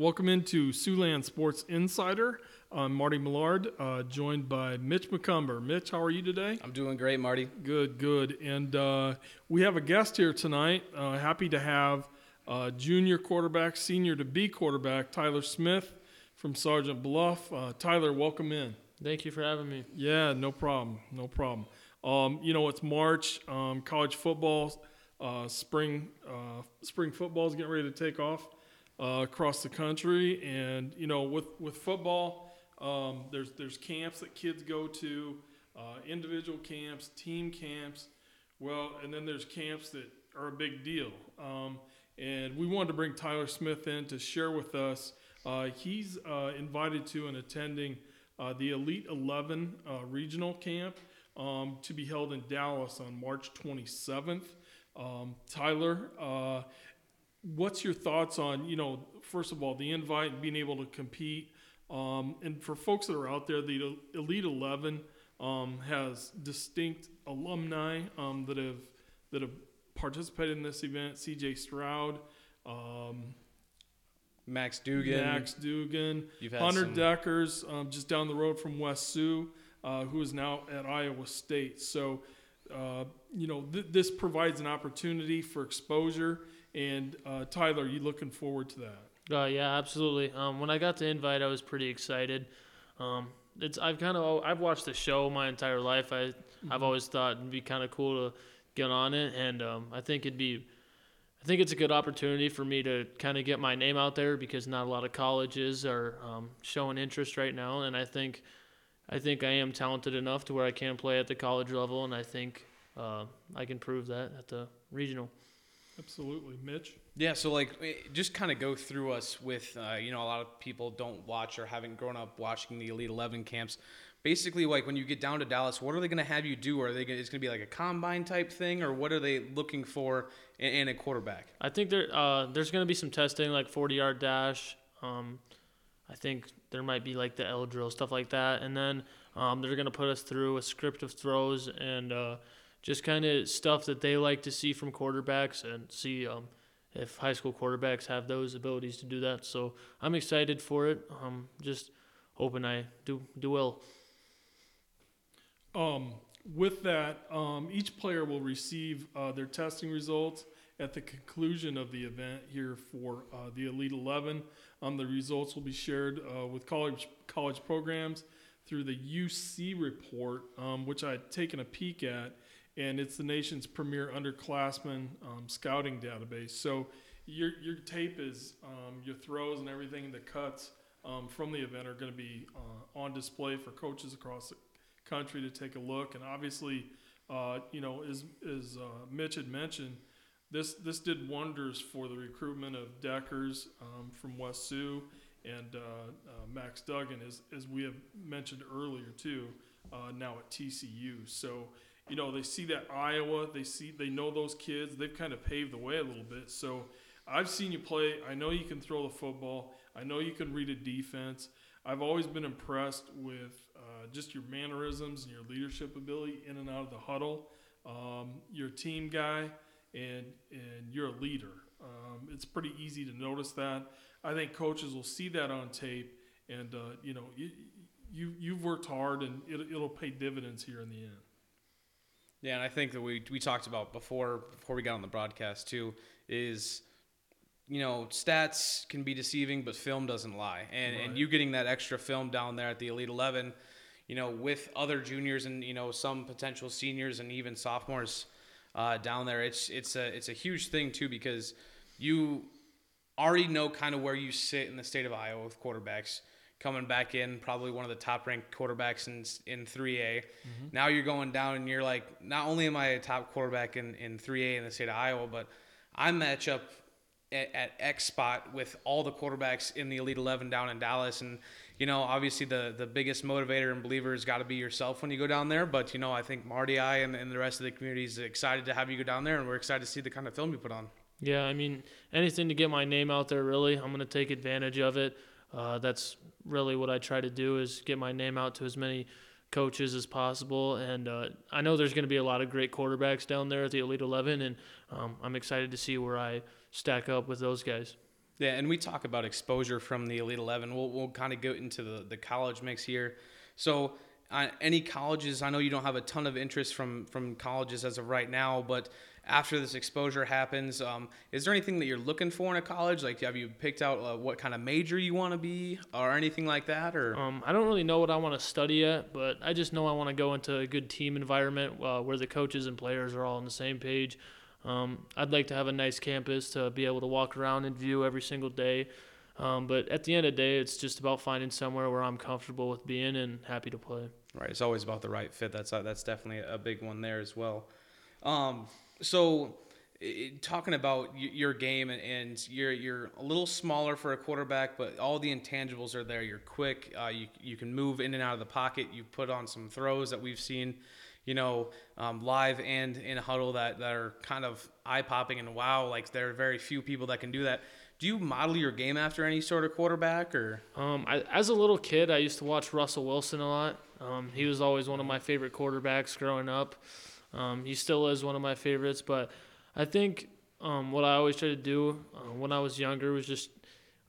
Welcome into Siouxland Sports Insider. I'm Marty Millard, uh, joined by Mitch McCumber. Mitch, how are you today? I'm doing great, Marty. Good, good. And uh, we have a guest here tonight. Uh, happy to have uh, junior quarterback, senior to be quarterback, Tyler Smith from Sergeant Bluff. Uh, Tyler, welcome in. Thank you for having me. Yeah, no problem, no problem. Um, you know, it's March. Um, college football, uh, spring, uh, spring football is getting ready to take off uh, across the country, and you know, with with football, um, there's there's camps that kids go to, uh, individual camps, team camps. Well, and then there's camps that are a big deal. Um, and we wanted to bring Tyler Smith in to share with us. Uh, he's uh, invited to and attending uh, the Elite 11 uh, regional camp um, to be held in Dallas on March 27th. Um, Tyler, uh, what's your thoughts on, you know, first of all, the invite and being able to compete? Um, and for folks that are out there, the Elite 11 um, has distinct alumni um, that have that have participated in this event. C.J. Stroud, um, Max Duggan. Max Duggan, You've had Hunter some- Dekkers, um, just down the road from West Sioux, uh, who is now at Iowa State. So, uh, you know, th- this provides an opportunity for exposure. And uh, Tyler, you looking forward to that? Uh, yeah, absolutely. Um, when I got the invite, I was pretty excited. Um, it's I've kind of I've watched the show my entire life. I I've always thought it'd be kind of cool to get on it, and um, I think it'd be I think it's a good opportunity for me to kind of get my name out there because not a lot of colleges are um, showing interest right now, and I think I think I am talented enough to where I can play at the college level, and I think uh, I can prove that at the regional. Absolutely, Mitch. Yeah, so like, eh, just kind of go through us with, uh, you know, a lot of people don't watch or haven't grown up watching the Elite Eleven camps. Basically, like when you get down to Dallas, what are they going to have you do? Are they gonna, it's going to be like a combine type thing, or what are they looking for in, in a quarterback? I think there uh, there's going to be some testing, like 40 yard dash. Um, I think there might be like the L drill, stuff like that. And then um, they're going to put us through a script of throws and uh, just kind of stuff that they like to see from quarterbacks and see um, if high school quarterbacks have those abilities to do that. So I'm excited for it. Um, just hoping I do do well. Um, with that, um, each player will receive uh, their testing results at the conclusion of the event here for uh, the Elite 11. Um, the results will be shared uh, with college college programs through the UC report, um, which I'd taken a peek at, and it's the nation's premier underclassmen um, scouting database. So your your tape is um, your throws and everything, the cuts um, from the event are going to be uh, on display for coaches across the country to take a look. And obviously, uh, you know, as as uh, Mitch had mentioned, this this did wonders for the recruitment of Dekkers um, from West Sioux and uh, uh, Max Duggan, as as we have mentioned earlier too. Uh, now at TCU, so you know they see that Iowa, they see they know those kids. They've kind of paved the way a little bit. So I've seen you play. I know you can throw the football. I know you can read a defense. I've always been impressed with uh, just your mannerisms and your leadership ability in and out of the huddle. Um, you're a team guy, and and you're a leader. Um, it's pretty easy to notice that. I think coaches will see that on tape, and uh, you know you, you you've worked hard, and it, it'll pay dividends here in the end. Yeah, and I think that we we talked about before before we got on the broadcast too is you know stats can be deceiving, but film doesn't lie. And Right. and you getting that extra film down there at the Elite Eleven, you know, with other juniors and you know some potential seniors and even sophomores uh, down there, it's it's a it's a huge thing too because you already know kind of where you sit in the state of Iowa with quarterbacks coming back in, probably one of the top ranked quarterbacks in in 3A. Now you're going down and you're like, not only am I a top quarterback in, in 3A in the state of Iowa, but I match up at, at X spot with all the quarterbacks in the Elite 11 down in Dallas. And, you know, obviously the, the biggest motivator and believer has got to be yourself when you go down there. But, you know, I think Marty, I, and, and the rest of the community is excited to have you go down there, and we're excited to see the kind of film you put on. Yeah, I mean, anything to get my name out there, really, I'm going to take advantage of it. Uh, that's really what I try to do is get my name out to as many coaches as possible. And uh, I know there's going to be a lot of great quarterbacks down there at the Elite 11, and um, I'm excited to see where I stack up with those guys. Yeah, and we talk about exposure from the Elite Eleven. We'll we'll kind of go into the the college mix here. So, uh, any colleges? I know you don't have a ton of interest from from colleges as of right now, but after this exposure happens, um, is there anything that you're looking for in a college? Like, have you picked out uh, what kind of major you want to be, or anything like that? Or Um, I don't really know what I want to study yet, but I just know I want to go into a good team environment uh, where the coaches and players are all on the same page. Um, I'd like to have a nice campus to be able to walk around and view every single day. Um, but at the end of the day, it's just about finding somewhere where I'm comfortable with being and happy to play. Right. It's always about the right fit. That's uh, that's definitely a big one there as well. So, talking about your game and, and you're you're a little smaller for a quarterback, but all the intangibles are there. You're quick. Uh, you you can move in and out of the pocket. You put on some throws that we've seen, you know, um, live and in a huddle that that are kind of eye popping and wow. Like there are very few people that can do that. Do you model your game after any sort of quarterback or? Um, I, as a little kid, I used to watch Russell Wilson a lot. Um, he was always one of my favorite quarterbacks growing up. Um, he still is one of my favorites, but I think um, what I always tried to do uh, when I was younger was just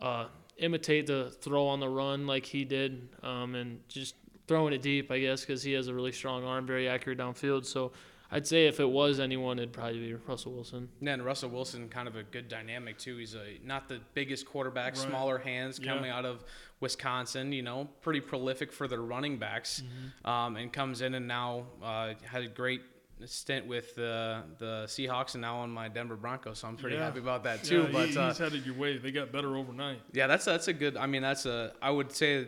uh, imitate the throw on the run like he did, um, and just throwing it deep, I guess, because he has a really strong arm, very accurate downfield. So I'd say if it was anyone, it'd probably be Russell Wilson. Yeah, and Russell Wilson, kind of a good dynamic too. He's a not the biggest quarterback, Right. smaller hands Yeah. coming out of Wisconsin. You know, pretty prolific for their running backs, um, and comes in and now uh, had a great stint with the the Seahawks and now on my Denver Broncos. So I'm pretty Yeah. happy about that too. Yeah, but he, uh, he's headed your way. They got better overnight. yeah, that's that's a good. I mean, that's a. I would say,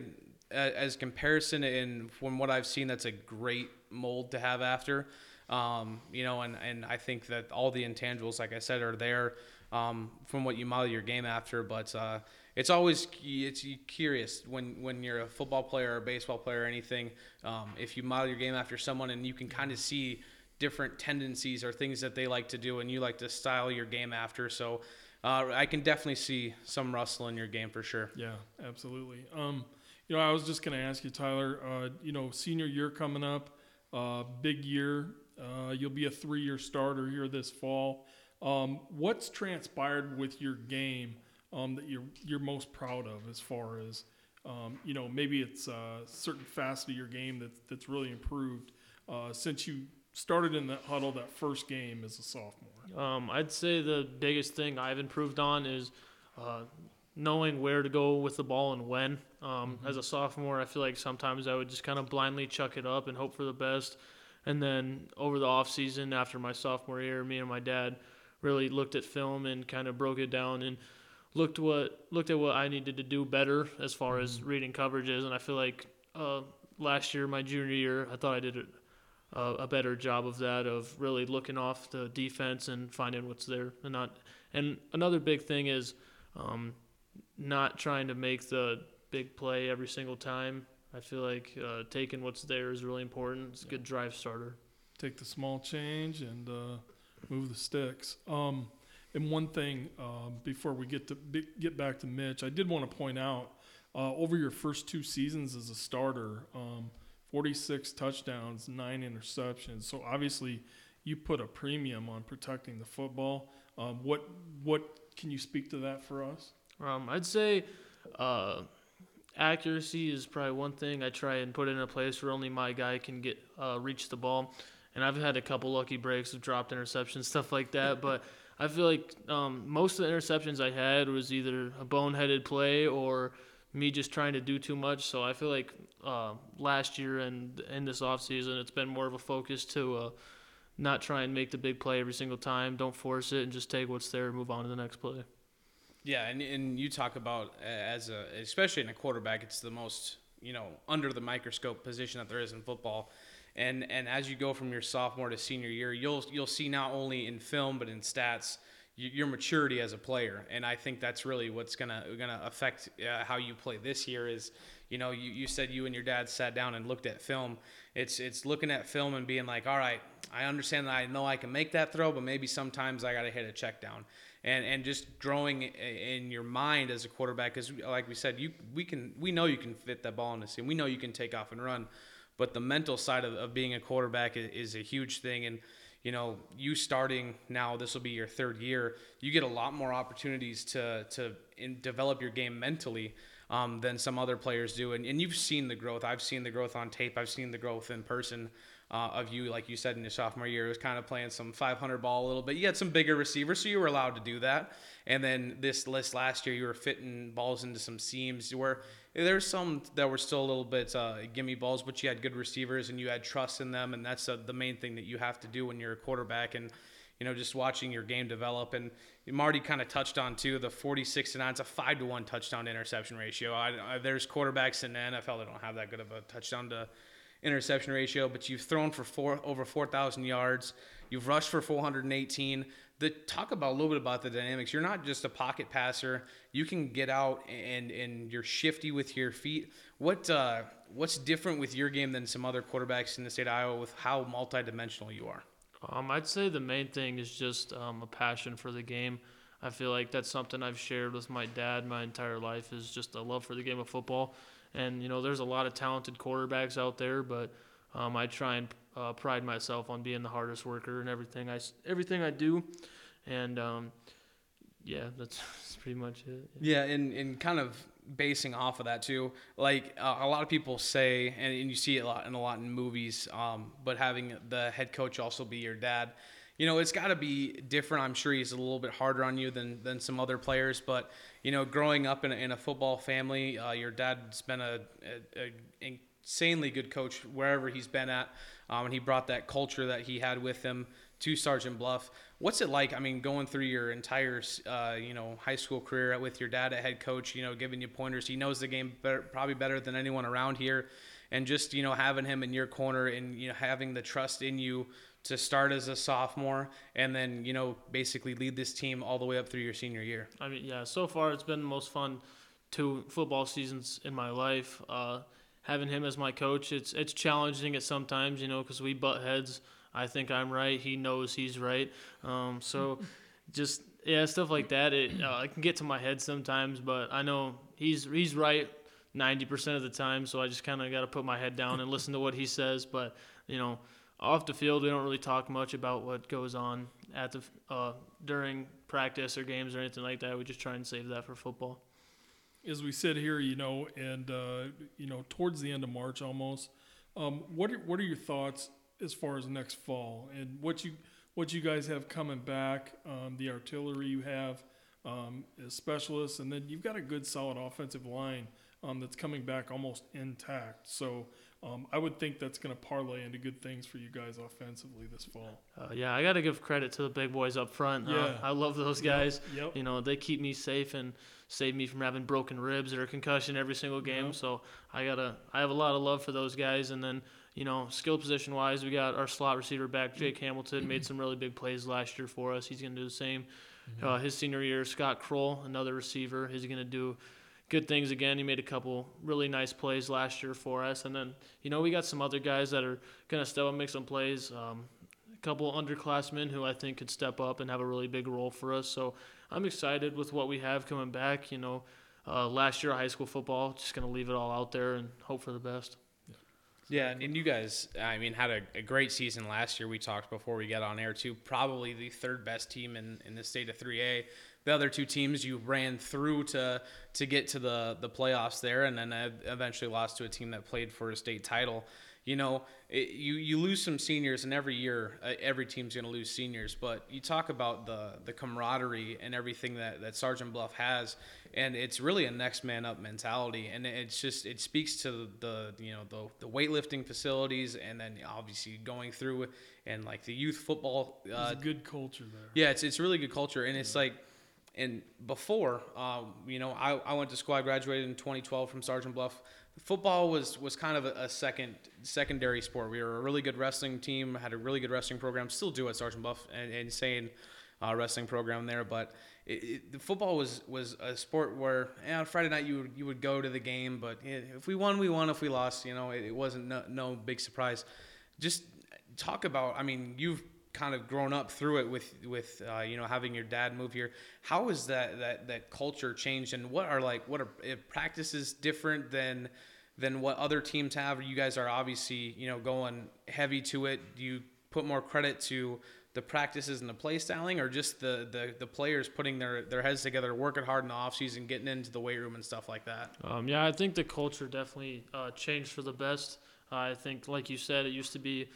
as comparison in from what I've seen, that's a great mold to have after. Um, you know, and and I think that all the intangibles, like I said, are there um, from what you model your game after. But uh, it's always it's curious when when you're a football player or a baseball player or anything. Um, if you model your game after someone and you can kind of see different tendencies or things that they like to do, and you like to style your game after. So. Uh, I can definitely see some Russell in your game for sure. Yeah, absolutely. Um, you know, I was just going to ask you, Tyler. Uh, you know, senior year coming up, uh, big year. Uh, you'll be a three-year starter here this fall. Um, what's transpired with your game um, that you're you're most proud of, as far as um, you know? Maybe it's a certain facet of your game that's that's really improved uh, since you started in that huddle that first game as a sophomore. Um, I'd say the biggest thing I've improved on is uh, knowing where to go with the ball and when. Um, As a sophomore, I feel like sometimes I would just kind of blindly chuck it up and hope for the best. And then over the off season, after my sophomore year, me and my dad really looked at film and kind of broke it down and looked what looked at what I needed to do better as far as reading coverages. And I feel like uh, last year, my junior year, I thought I did a, better job of that of really looking off the defense and finding what's there and not and another big thing is um, not trying to make the big play every single time. I feel like uh, taking what's there is really important. It's a good drive starter. Take the small change and uh, move the sticks. Um, and one thing um, before we get to get back to Mitch, I did want to point out uh, over your first two seasons as a starter, um, 46 touchdowns, nine interceptions. So obviously, you put a premium on protecting the football. Um, what what can you speak to that for us? um, i'd say uh, accuracy is probably one thing i try and put in a place where only my guy can get uh, reach the ball and I've had a couple lucky breaks of dropped interceptions, stuff like that. But I feel like um, most of the interceptions I had was either a boneheaded play or me just trying to do too much. So I feel like uh, last year and in this offseason, it's been more of a focus to uh, not try and make the big play every single time. Don't force it and just take what's there and move on to the next play. Yeah, and, and you talk about uh, as a especially in a quarterback, it's the most you know under the microscope position that there is in football. And and as you go from your sophomore to senior year, you'll you'll see not only in film but in stats your maturity as a player. And I think that's really what's gonna gonna affect uh, how you play this year. Is you know you, you said you and your dad sat down and looked at film. It's it's looking at film and being like, all right, I understand that I know I can make that throw, but maybe sometimes I got to hit a check down and and just growing in your mind as a quarterback because like we said you we can we know you can fit that ball in the seam we know you can take off and run but the mental side of, of being a quarterback is, is a huge thing and you know, you starting now, this will be your third year. You get a lot more opportunities to to develop your game mentally um, than some other players do. And, and you've seen the growth. I've seen the growth on tape. I've seen the growth in person uh, of you, like you said in your sophomore year, was kind of playing some 500 ball a little bit. You had some bigger receivers, so you were allowed to do that. And then this list last year, you were fitting balls into some seams where there's some that were still a little bit uh, gimme balls, but you had good receivers and you had trust in them, and that's uh, the main thing that you have to do when you're a quarterback. And you know, just watching your game develop. And Marty kind of touched on too the 46 to 9. It's a 5 to 1 touchdown interception ratio. I, I, there's quarterbacks in the NFL that don't have that good of a touchdown to interception ratio, but you've thrown for four over 4,000 yards. You've rushed for 418. The talk about a little bit about the dynamics. You're not just a pocket passer. You can get out and and you're shifty with your feet. What uh, what's different with your game than some other quarterbacks in the state of Iowa with how multidimensional you are? Um, I'd say the main thing is just um, a passion for the game. I feel like that's something I've shared with my dad my entire life is just a love for the game of football. And you know, there's a lot of talented quarterbacks out there, but um, I try and uh, pride myself on being the hardest worker and everything I everything I do. And um, yeah, that's, that's pretty much it. Yeah, and, and kind of basing off of that too. Like uh, a lot of people say, and, and, you see it a lot in a lot in movies. Um, but having the head coach also be your dad, you know, it's got to be different. I'm sure he's a little bit harder on you than than some other players. But you know, growing up in a, in a football family, uh, your dad's been a, a, a, insanely good coach wherever he's been at, um, and he brought that culture that he had with him to Sergeant Bluff. What's it like? I mean, going through your entire, uh, you know, high school career with your dad at head coach, you know, giving you pointers. He knows the game better, probably better than anyone around here, and just you know having him in your corner and you know having the trust in you to start as a sophomore and then you know basically lead this team all the way up through your senior year. I mean, yeah. So far, it's been the most fun two football seasons in my life. Uh, having him as my coach, it's it's challenging at sometimes, you know, because we butt heads I think I'm right. He knows he's right. Um, so just yeah, stuff like that. It uh, I can get to my head sometimes, but I know he's he's right 90% of the time. So I just kind of got to put my head down and listen to what he says. But you know, off the field, we don't really talk much about what goes on at the uh, during practice or games or anything like that. We just try and save that for football. As we sit here, you know, and uh, you know, towards the end of March almost, um, what are, what are your thoughts as far as next fall and what you what you guys have coming back, um, the artillery you have um, as specialists, and then you've got a good solid offensive line um, that's coming back almost intact. So um, I would think that's going to parlay into good things for you guys offensively this fall. Uh, yeah, I got to give credit to the big boys up front. Uh, yeah. I love those guys. Yep, yep. You know, they keep me safe and save me from having broken ribs or concussion every single game. Yep. So I gotta, I have a lot of love for those guys, and then you know, skill position wise, we got our slot receiver back, Jake Hamilton, made some really big plays last year for us. He's going to do the same mm-hmm. uh, his senior year. Scott Kroll, another receiver, he's going to do good things again. He made a couple really nice plays last year for us. And then, you know, we got some other guys that are to step up and make some plays. Um, a couple underclassmen who I think could step up and have a really big role for us. So I'm excited with what we have coming back. You know, uh, last year high school football, just to leave it all out there and hope for the best. Yeah, and you guys, I mean, had a, a, great season last year. We talked before we get on air too. Probably the third best team in, in the state of 3A. The other two teams you ran through to to get to the the playoffs there, and then uh, eventually lost to a team that played for a state title you know, it, you you lose some seniors, and every year uh, every team's going to lose seniors. But you talk about the the camaraderie and everything that that Sergeant Bluff has, and it's really a next man up mentality, and it's just it speaks to the you know the the weightlifting facilities, and then obviously going through and like the youth football. Uh, good culture there. Yeah, it's it's really good culture, and it's like and before, um, you know, I, I went to school. I graduated in 2012 from Sergeant Bluff football was was kind of a, a, second secondary sport. We were a really good wrestling team, had a really good wrestling program, still do at Sergeant Bluff, and insane uh, wrestling program there. But it, it, the football was was a sport where yeah, on Friday night you would you would go to the game, but if we won, we won. If we lost, you know, it, it wasn't no, no big surprise. Just talk about. I mean, you've kind of grown up through it with with uh, you know having your dad move here how has that that that culture changed and what are like what are practices different than than what other teams have you guys are obviously you know going heavy to it do you put more credit to the practices and the play styling, or just the the, the players putting their, their heads together, working hard in the off season, getting into the weight room and stuff like that? Um, yeah, I think the culture definitely uh, changed for the best. Uh, I think, like you said, it used to be,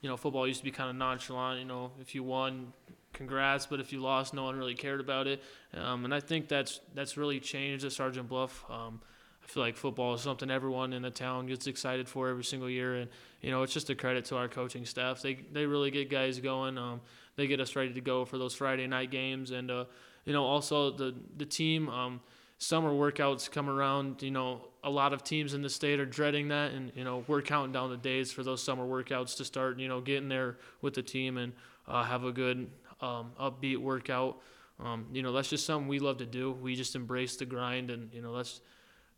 you know, football used to be kind of nonchalant. You know, if you won, congrats, but if you lost, no one really cared about it. Um, and I think that's that's really changed at Sergeant Bluff. Um, I feel like football is something everyone in the town gets excited for every single year, and you know, it's just a credit to our coaching staff. They they really get guys going. Um, they get us ready to go for those Friday night games, and uh, you know, also the the team. Um, summer workouts come around, you know, a lot of teams in the state are dreading that, and you know, we're counting down the days for those summer workouts to start, you know, getting there with the team and uh, have a good um, upbeat workout. Um, you know, that's just something we love to do. We just embrace the grind, and you know, that's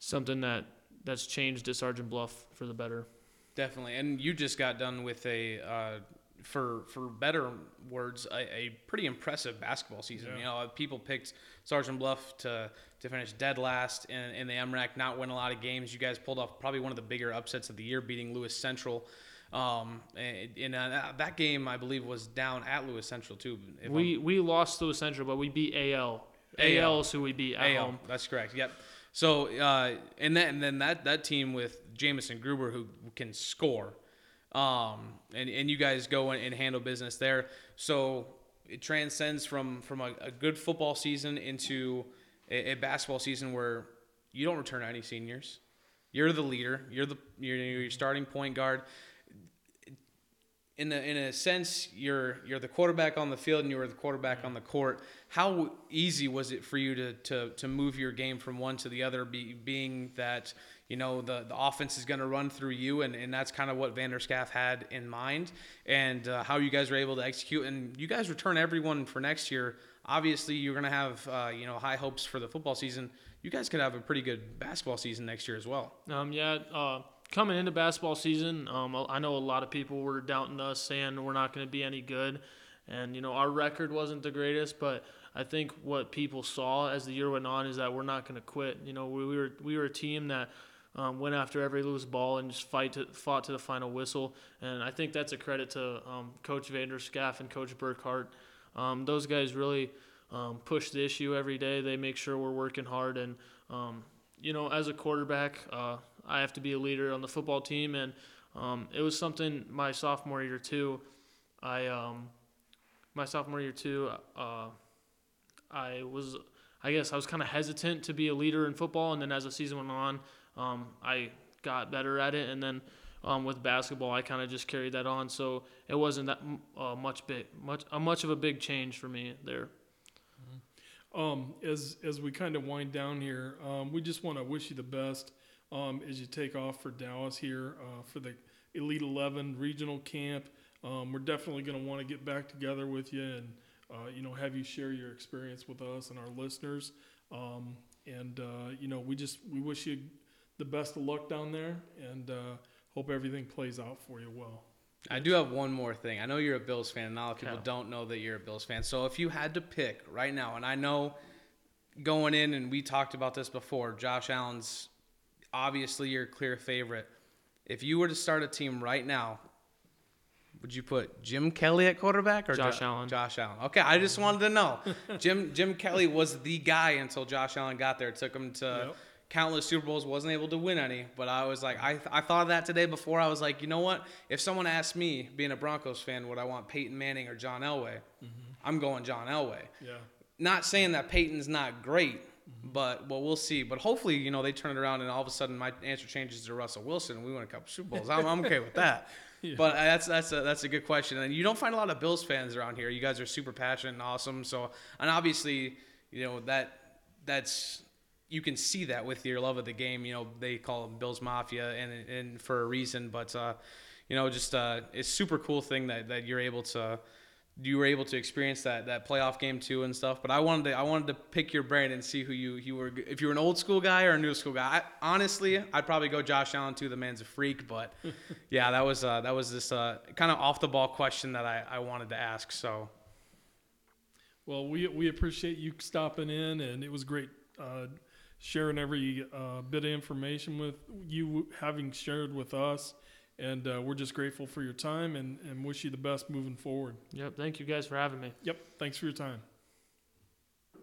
something that that's changed at Sergeant Bluff for the better. Definitely, and you just got done with a, uh, for for better words, a, a pretty impressive basketball season. Yeah. You know, people picked Sergeant Bluff to to finish dead last in, in the MRAC, not win a lot of games. You guys pulled off probably one of the bigger upsets of the year, beating Lewis Central. Um, and, and uh, that game, I believe, was down at Lewis Central too. if We we lost Lewis Central, but we beat AL. AL. AL is who we beat at AL. home. That's correct. Yep. So uh, and then and then that that team with Jamison Gruber who can score, um, and and you guys go and, and handle business there. So it transcends from from a, a good football season into a, a basketball season where you don't return any seniors. You're the leader. You're the you're, your starting point guard in a, in a sense, you're you're the quarterback on the field and you were the quarterback on the court. How easy was it for you to to, to move your game from one to the other, be, being that you know the, the offense is going to run through you, and, and that's kind of what Vanderscaff had in mind, and uh, how you guys were able to execute. And you guys return everyone for next year. Obviously, you're going to have uh, you know high hopes for the football season. You guys could have a pretty good basketball season next year as well. Um, yeah, uh, coming into basketball season, um, I know a lot of people were doubting us, saying we're not going to be any good, and you know our record wasn't the greatest, but I think what people saw as the year went on is that we're not going to quit. You know, we, we were we were a team that. Um, went after every loose ball and just fight to, fought to the final whistle, and I think that's a credit to um, Coach Vanderscaff and Coach Burkhart. Um, those guys really um, push the issue every day. They make sure we're working hard, and um, you know, as a quarterback, uh, I have to be a leader on the football team, and um, it was something my sophomore year too. I my sophomore year too. Uh, I was, I guess, I was kind of hesitant to be a leader in football, and then as the season went on, um, I got better at it, and then. Um, with basketball, I kind of just carried that on, so it wasn't that uh, much big, much uh, much of a big change for me there. Um, as as we kind of wind down here, um, we just want to wish you the best um, as you take off for Dallas here uh, for the Elite Eleven regional camp. Um, we're definitely going to want to get back together with you and uh, you know have you share your experience with us and our listeners. Um, and uh, you know we just we wish you the best of luck down there and uh, hope everything plays out for you well. I do have one more thing. I know you're a Bills fan, and a lot of people Okay. don't know that you're a Bills fan. So if you had to pick right now, and I know going in, and we talked about this before, Josh Allen's obviously your clear favorite. If you were to start a team right now, would you put Jim Kelly at quarterback or Josh Jo- Allen. Josh Allen. Okay, I just wanted to know. Jim Jim Kelly was the guy until Josh Allen got there. It took him to Yep. Countless Super Bowls, wasn't able to win any. But I was like, I, I thought of that today before. I was like, you know what? If someone asked me, being a Broncos fan, would I want Peyton Manning or John Elway? I'm going John Elway. Yeah. Not saying that Peyton's not great, but well, we'll see. But hopefully, you know, they turn it around and all of a sudden my answer changes to Russell Wilson and we win a couple Super Bowls. I'm, I'm okay with that. Yeah. But uh, that's that's a, that's a good question, and you don't find a lot of Bills fans around here. You guys are super passionate and awesome. So, and obviously, you know that that's you can see that with your love of the game. You know they call them Bills Mafia, and and for a reason. But uh, you know, just uh, it's super cool thing that, that you're able to you were able to experience that that playoff game too and stuff. But I wanted to I wanted to pick your brain and see who you you were if you were an old school guy or a new school guy. I, honestly, I'd probably go Josh Allen too. The man's a freak. But yeah, that was uh, that was this uh, kind of off the ball question that I, I wanted to ask. So Well, we we appreciate you stopping in, and it was great uh, sharing every uh, bit of information with you, having shared with us, And uh, we're just grateful for your time and, and wish you the best moving forward. Yep. Thank you guys for having me. Yep. Thanks for your time.